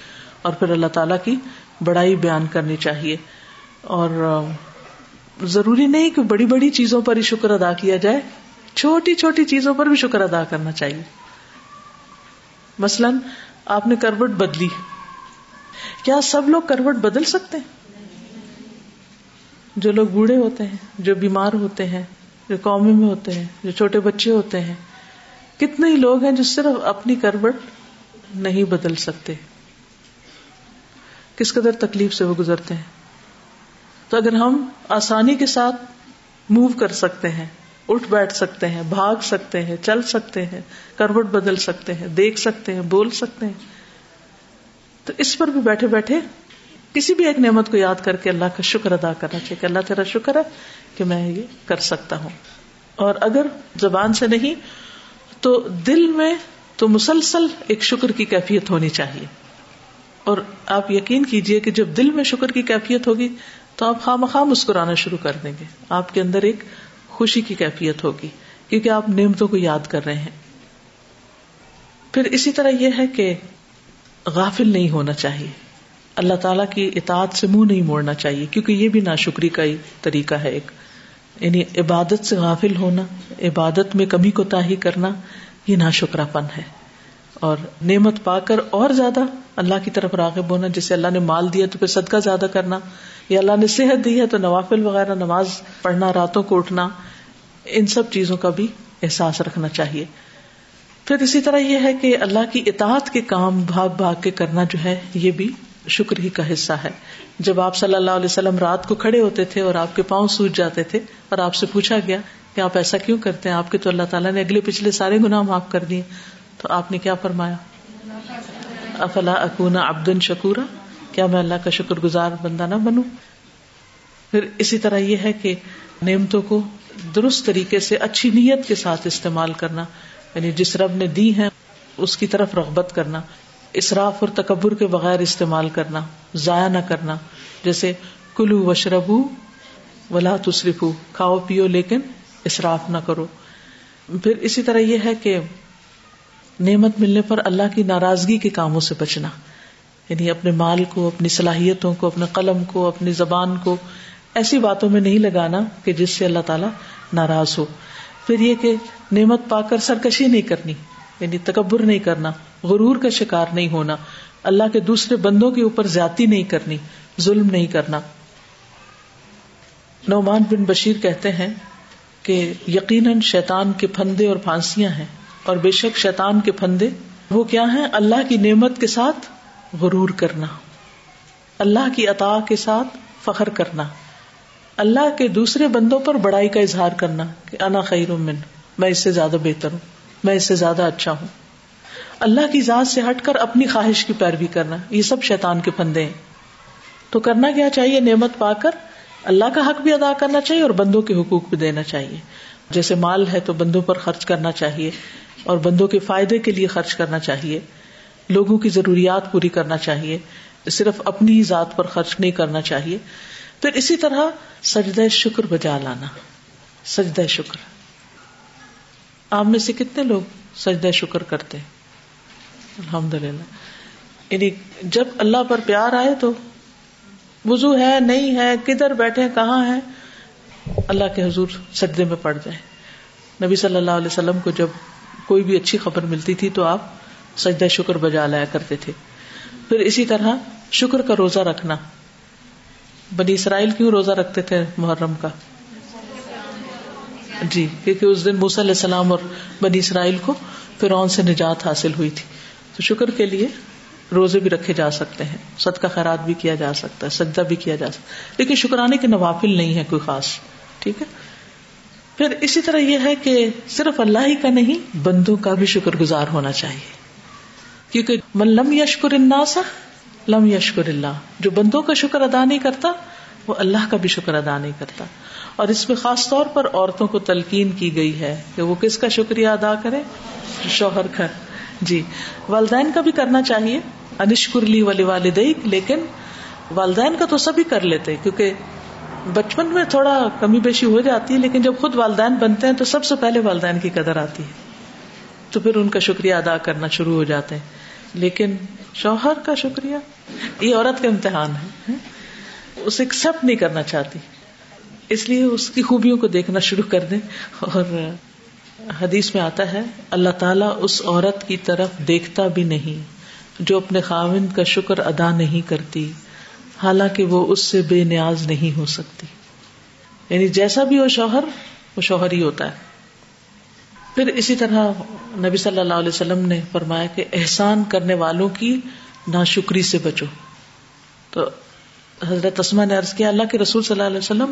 اور پھر اللہ تعالی کی بڑائی بیان کرنی چاہیے۔ اور ضروری نہیں کہ بڑی بڑی چیزوں پر ہی شکر ادا کیا جائے، چھوٹی چھوٹی چیزوں پر بھی شکر ادا کرنا چاہیے۔ مثلاً آپ نے کروٹ بدلی کیا سب لوگ کروٹ بدل سکتے ہیں؟ جو لوگ بوڑھے ہوتے ہیں، جو بیمار ہوتے ہیں، جو قومی میں ہوتے ہیں، جو چھوٹے بچے ہوتے ہیں، کتنے ہی لوگ ہیں جو صرف اپنی کروٹ نہیں بدل سکتے۔ کس قدر تکلیف سے وہ گزرتے ہیں؟ تو اگر ہم آسانی کے ساتھ موو کر سکتے ہیں اٹھ بیٹھ سکتے ہیں، بھاگ سکتے ہیں، چل سکتے ہیں، کروٹ بدل سکتے ہیں، دیکھ سکتے ہیں، بول سکتے ہیں۔ تو اس پر بھی بیٹھے بیٹھے کسی بھی ایک نعمت کو یاد کر کے اللہ کا شکر ادا کرنا چاہیے کہ اللہ تیرا شکر ہے کہ میں یہ کر سکتا ہوں۔ اور اگر زبان سے نہیں، تو دل میں تو مسلسل ایک شکر کی کیفیت ہونی چاہیے۔ اور آپ یقین کیجیے کہ جب دل میں شکر کی کیفیت ہوگی تو آپ خواہ مخواہ مسکرانا شروع کر دیں گے۔ آپ کے اندر ایک خوشی کی کیفیت ہوگی، کیونکہ آپ نعمتوں کو یاد کر رہے ہیں۔ پھر اسی طرح یہ ہے کہ غافل نہیں ہونا چاہیے۔ اللہ تعالیٰ کی اطاعت سے منہ نہیں موڑنا چاہیے، کیونکہ یہ بھی ناشکری کا ہی طریقہ ہے ایک۔ یعنی عبادت سے غافل ہونا، عبادت میں کمی کو تاہی کرنا، یہ ناشکرا پن ہے۔ اور نعمت پا کر اور زیادہ اللہ کی طرف راغب ہونا جسے اللہ نے مال دیا تو پھر صدقہ زیادہ کرنا، یا اللہ نے صحت دی ہے تو نوافل وغیرہ، نماز پڑھنا، راتوں کو اٹھنا، ان سب چیزوں کا بھی احساس رکھنا چاہیے۔ پھر اسی طرح یہ ہے کہ اللہ کی اطاعت کے کام بھاگ بھاگ کے کرنا جو ہے، یہ بھی شکر ہی کا حصہ ہے۔ جب آپ صلی اللہ علیہ وسلم رات کو کھڑے ہوتے تھے اور آپ کے پاؤں سوج جاتے تھے اور آپ سے پوچھا گیا کہ آپ ایسا کیوں کرتے ہیں؟ آپ کے تو اللہ تعالیٰ نے اگلے پچھلے سارے گناہ معاف کر دیے۔ تو آپ نے کیا فرمایا؟ افلا اکونا ابدن شکورا؟ کیا میں اللہ کا شکر گزار بندہ نہ بنوں؟ پھر اسی طرح یہ ہے کہ نعمتوں کو درست طریقے سے اچھی نیت کے ساتھ استعمال کرنا یعنی جس رب نے دی ہے اس کی طرف رغبت کرنا، اسراف اور تکبر کے بغیر استعمال کرنا، ضائع نہ کرنا، جیسے کلو وشرب ولا تصرف کھاؤ پیو لیکن اسراف نہ کرو۔ پھر اسی طرح یہ ہے کہ نعمت ملنے پر اللہ کی ناراضگی کے کاموں سے بچنا۔ یعنی اپنے مال کو، اپنی صلاحیتوں کو، اپنے قلم کو، اپنی زبان کو ایسی باتوں میں نہیں لگانا کہ جس سے اللہ تعالیٰ ناراض ہو۔ پھر یہ کہ نعمت پا کر سرکشی نہیں کرنی یعنی تکبر نہیں کرنا، غرور کا شکار نہیں ہونا، اللہ کے دوسرے بندوں کے اوپر زیادتی نہیں کرنی، ظلم نہیں کرنا۔ نعمان بن بشیر کہتے ہیں کہ یقیناً شیطان کے پھندے اور پھانسیاں ہیں۔ اور بے شک شیطان کے پھندے، وہ کیا ہیں؟ اللہ کی نعمت کے ساتھ غرور کرنا، اللہ کی عطا کے ساتھ فخر کرنا، اللہ کے دوسرے بندوں پر بڑائی کا اظہار کرنا کہ انا خیر من، میں اس سے زیادہ بہتر ہوں، میں اس سے زیادہ اچھا ہوں۔ اللہ کی ذات سے ہٹ کر اپنی خواہش کی پیروی کرنا، یہ سب شیطان کے پندے ہیں۔ تو کرنا کیا چاہیے؟ نعمت پا کر اللہ کا حق بھی ادا کرنا چاہیے اور بندوں کے حقوق بھی دینا چاہیے۔ جیسے مال ہے تو بندوں پر خرچ کرنا چاہیے اور بندوں کے فائدے کے لیے خرچ کرنا چاہیے۔ لوگوں کی ضروریات پوری کرنا چاہیے۔ صرف اپنی ذات پر خرچ نہیں کرنا چاہیے۔ پھر اسی طرح سجدہ شکر بجا لانا۔ سجدہ شکر۔ آپ میں سے کتنے لوگ سجدہ شکر کرتے الحمد للہ یعنی جب اللہ پر پیار آئے تو وزو ہے، نہیں ہے، کدھر بیٹھے، کہاں ہے اللہ کے حضور سجدے میں پڑ جائے نبی صلی اللہ علیہ وسلم کو جب کوئی بھی اچھی خبر ملتی تھی تو آپ سجدہ شکر بجا لایا کرتے تھے۔ پھر اسی طرح شکر کا روزہ رکھنا۔ بنی اسرائیل کیوں روزہ رکھتے تھے محرم کا؟ جی کیونکہ اس دن موسی علیہ السلام اور بنی اسرائیل کو فرعون سے نجات حاصل ہوئی تھی۔ تو شکر کے لیے روزے بھی رکھے جا سکتے ہیں سد کا خیرات بھی کیا جا سکتا ہے، سجدہ بھی کیا جا سکتا ہے۔ لیکن شکرانے کے نوافل نہیں ہے کوئی خاص۔ ٹھیک ہے؟ پھر اسی طرح یہ ہے کہ صرف اللہ ہی کا نہیں، بندوں کا بھی شکر گزار ہونا چاہیے۔ کیونکہ من لم یشکر الناس، لم یشکر اللہ۔ جو بندوں کا شکر ادا نہیں کرتا، وہ اللہ کا بھی شکر ادا نہیں کرتا۔ اور اس میں خاص طور پر عورتوں کو تلقین کی گئی ہے کہ وہ کس کا شکریہ ادا کرے شوہر کا۔ جی۔ والدین کا بھی کرنا چاہیے۔ انشکرلی والی والدئی لیکن والدین کا تو سبھی کر لیتے، کیونکہ بچپن میں تھوڑا کمی بیشی ہو جاتی ہے، لیکن جب خود والدین بنتے ہیں تو سب سے پہلے والدین کی قدر آتی ہے۔ تو پھر ان کا شکریہ ادا کرنا شروع ہو جاتے ہیں۔ لیکن شوہر کا شکریہ، یہ عورت کا امتحان ہے۔ اسے ایکسپٹ نہیں کرنا چاہتی۔ اس لیے اس کی خوبیوں کو دیکھنا شروع کر دیں۔ اور حدیث میں آتا ہے، اللہ تعالیٰ اس عورت کی طرف دیکھتا بھی نہیں، جو اپنے خاوند کا شکر ادا نہیں کرتی۔ حالانکہ وہ اس سے بے نیاز نہیں ہو سکتی۔ یعنی جیسا بھی ہو شوہر، وہ شوہر ہی ہوتا ہے۔ پھر اسی طرح نبی صلی اللہ علیہ وسلم نے فرمایا کہ احسان کرنے والوں کی ناشکری سے بچو۔ تو حضرت اسما نے عرض کیا، اللہ کے رسول صلی اللہ علیہ وسلم،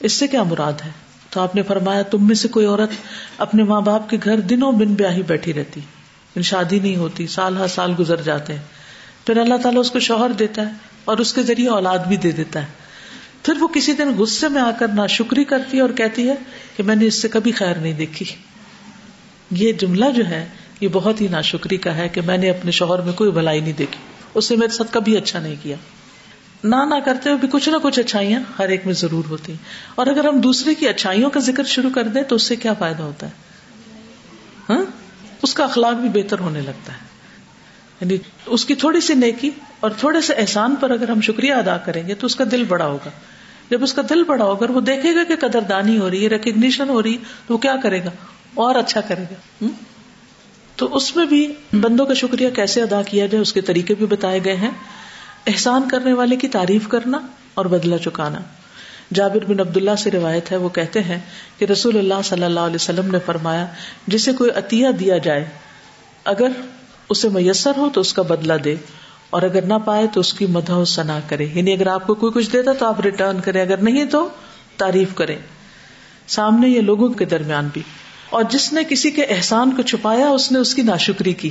اس سے کیا مراد ہے؟ تو آپ نے فرمایا، تم میں سے کوئی عورت اپنے ماں باپ کے گھر دنوں بن بیاہی بیٹھی رہتی۔ ان شادی نہیں ہوتی، سال ہر سال گزر جاتے۔ ہیں پھر اللہ تعالیٰ اس کو شوہر دیتا ہے۔ اور اس کے ذریعے اولاد بھی دے دیتا ہے۔ پھر وہ کسی دن غصے میں آ کر نہ شکری کرتی ہے اور کہتی ہے کہ میں نے اس سے کبھی خیر نہیں دیکھی۔ یہ جملہ جو ہے، یہ بہت ہی ناشکری کا ہے کہ میں نے اپنے شوہر میں کوئی بھلائی نہیں دیکھی۔ اس نے میرے ساتھ کبھی اچھا نہیں کیا۔ نہ نہ کرتے ہوئے بھی کچھ نہ کچھ اچھائیاں ہر ایک میں ضرور ہوتی۔ ہیں اور اگر ہم دوسرے کی اچھائیوں کا ذکر شروع کر دیں تو اس سے کیا فائدہ ہوتا ہے؟ ہاں؟ اس کا اخلاق بھی بہتر ہونے لگتا ہے۔ یعنی اس کی تھوڑی سی نیکی اور تھوڑے سے احسان پر اگر ہم شکریہ ادا کریں گے تو اس کا دل بڑا ہوگا۔ جب اس کا دل بڑا ہوگا وہ دیکھے گا کہ قدر دانی ہو رہی ہے ریکگنیشن ہو رہی ہے تو وہ کیا کرے گا؟ اور اچھا کرے گا۔ تو اس میں بھی بندوں کا شکریہ کیسے ادا کیا جائے، اس کے طریقے بھی بتائے گئے ہیں۔ احسان کرنے والے کی تعریف کرنا اور بدلا چکانا۔ جابر بن عبد اللہ سے روایت ہے، وہ کہتے ہیں کہ رسول اللہ صلی اللہ علیہ وسلم نے فرمایا، جسے کوئی عطیہ دیا جائے، اگر اسے میسر ہو تو اس کا بدلا دے اور اگر نہ پائے تو اس کی مدح سنا کرے یعنی اگر آپ کو کوئی کچھ دیتا تو آپ ریٹرن کریں، اگر نہیں تو تعریف کریں۔ سامنے یا لوگوں کے درمیان بھی۔ اور جس نے کسی کے احسان کو چھپایا، اس نے اس کی ناشکری کی۔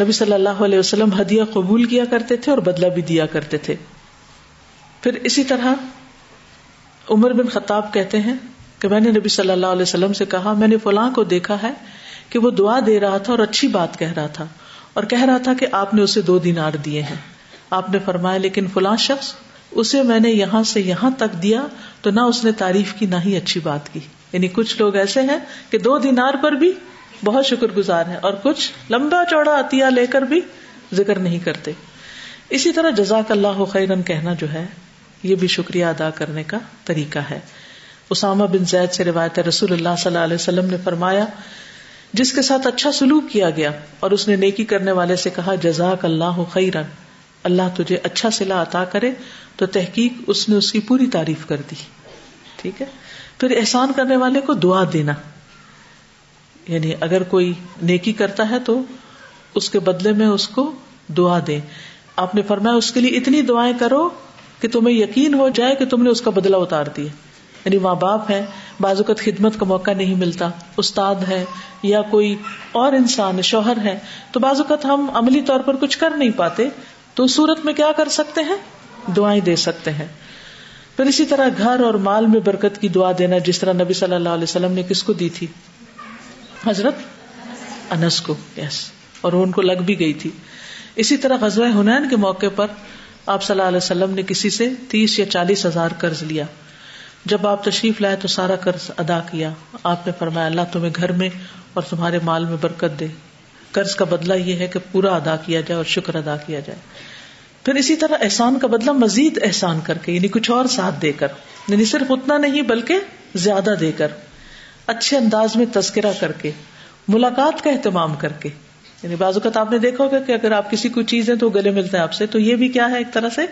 نبی صلی اللہ علیہ وسلم ہدیہ قبول کیا کرتے تھے اور بدلہ بھی دیا کرتے تھے۔ پھر اسی طرح عمر بن خطاب کہتے ہیں کہ میں نے نبی صلی اللہ علیہ وسلم سے کہا، میں نے فلاں کو دیکھا ہے کہ وہ دعا دے رہا تھا اور اچھی بات کہہ رہا تھا اور کہہ رہا تھا کہ آپ نے اسے دو دینار دیے ہیں۔ آپ نے فرمایا، لیکن فلاں شخص، اسے میں نے یہاں سے یہاں تک دیا تو نہ اس نے تعریف کی، نہ ہی اچھی بات کی۔ یعنی کچھ لوگ ایسے ہیں کہ دو دینار پر بھی بہت شکر گزار ہیں اور کچھ لمبا چوڑا عطیہ لے کر بھی ذکر نہیں کرتے۔ اسی طرح جزاک اللہ خیرن کہنا جو ہے، یہ بھی شکریہ ادا کرنے کا طریقہ ہے۔ اسامہ بن زید سے روایت رسول اللہ صلی اللہ علیہ وسلم نے فرمایا جس کے ساتھ اچھا سلوک کیا گیا اور اس نے نیکی کرنے والے سے کہا، جزاک اللہ خیرن۔ اللہ تجھے اچھا سلا عطا کرے۔ تو تحقیق اس نے اس کی پوری تعریف کر دی۔ ٹھیک ہے؟ پھر احسان کرنے والے کو دعا دینا۔ یعنی اگر کوئی نیکی کرتا ہے تو اس کے بدلے میں اس کو دعا دے۔ آپ نے فرمایا، اس کے لیے اتنی دعائیں کرو کہ تمہیں یقین ہو جائے کہ تم نے اس کا بدلا اتار دیا۔ یعنی ماں باپ ہے بعض اوقات خدمت کا موقع نہیں ملتا، استاد ہے یا کوئی اور انسان شوہر ہے، تو بعض اوقات ہم عملی طور پر کچھ کر نہیں پاتے، تو صورت میں کیا کر سکتے ہیں؟ دعائیں دے سکتے ہیں۔ پھر اسی طرح گھر اور مال میں برکت کی دعا دینا، جس طرح نبی صلی اللہ علیہ وسلم نے کس کو دی تھی؟ حضرت انس کو یس اور ان کو لگ بھی گئی تھی۔ اسی طرح غزوہ ہنین کے موقع پر آپ صلی اللہ علیہ وسلم نے کسی سے تیس یا چالیس ہزار قرض لیا۔ جب آپ تشریف لائے تو سارا قرض ادا کیا۔ آپ نے فرمایا، اللہ تمہیں گھر میں اور تمہارے مال میں برکت دے۔ قرض کا بدلہ یہ ہے کہ پورا ادا کیا جائے اور شکر ادا کیا جائے۔ پھر اسی طرح احسان کا بدلہ مزید احسان کر کے یعنی کچھ اور ساتھ دے کر۔ یعنی صرف اتنا نہیں، بلکہ زیادہ دے کر۔ اچھے انداز میں تذکرہ کر کے، ملاقات کا اہتمام کر کے۔ یعنی بعض اوقات آپ نے دیکھا ہوگا کہ اگر آپ کسی کو چیز ہے تو گلے ملتے ہیں آپ سے۔ تو یہ بھی کیا ہے؟ ایک طرح سے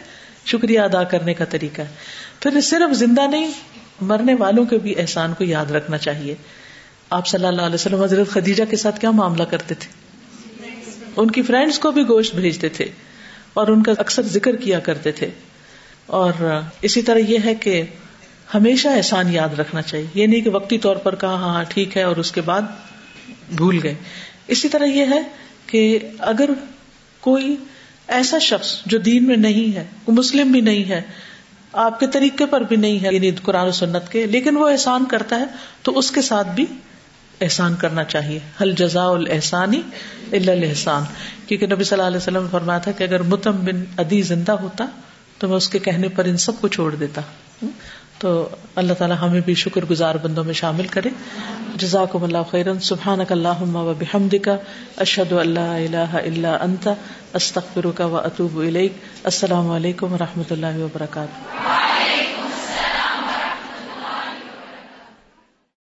شکریہ ادا کرنے کا طریقہ ہے۔ پھر صرف زندہ نہیں، مرنے والوں کے بھی احسان کو یاد رکھنا چاہیے۔ آپ صلی اللہ علیہ وسلم حضرت خدیجہ کے ساتھ کیا معاملہ کرتے تھے؟ ان کی فرینڈس کو بھی گوشت بھیجتے تھے اور ان کا اکثر ذکر کیا کرتے تھے۔ اور اسی طرح یہ ہے کہ ہمیشہ احسان یاد رکھنا چاہیے۔ یہ نہیں کہ وقتی طور پر کہا ہاں ہاں ٹھیک ہے اور اس کے بعد بھول گئے۔ اسی طرح یہ ہے کہ اگر کوئی ایسا شخص جو دین میں نہیں ہے، وہ مسلم بھی نہیں ہے، آپ کے طریقے پر بھی نہیں ہے یعنی قرآن و سنت کے، لیکن وہ احسان کرتا ہے، تو اس کے ساتھ بھی احسان کرنا چاہیے۔ حل جزا الحسانی الحسان کیونکہ نبی صلی اللہ علیہ وسلم فرمایا تھا کہ اگر متم بن ادی زندہ ہوتا، تو میں اس کے کہنے پر ان سب کو چھوڑ دیتا۔ تو اللہ تعالیٰ ہمیں بھی شکر گزار بندوں میں شامل کرے۔ جزاک اللہ خیرن سبحانک اللہ و بحمدک۔ کا اشد اللہ اللہ اللہ انت۔ استخر کا و اطوب السلام علیکم و رحمۃ اللہ وبرکاتہ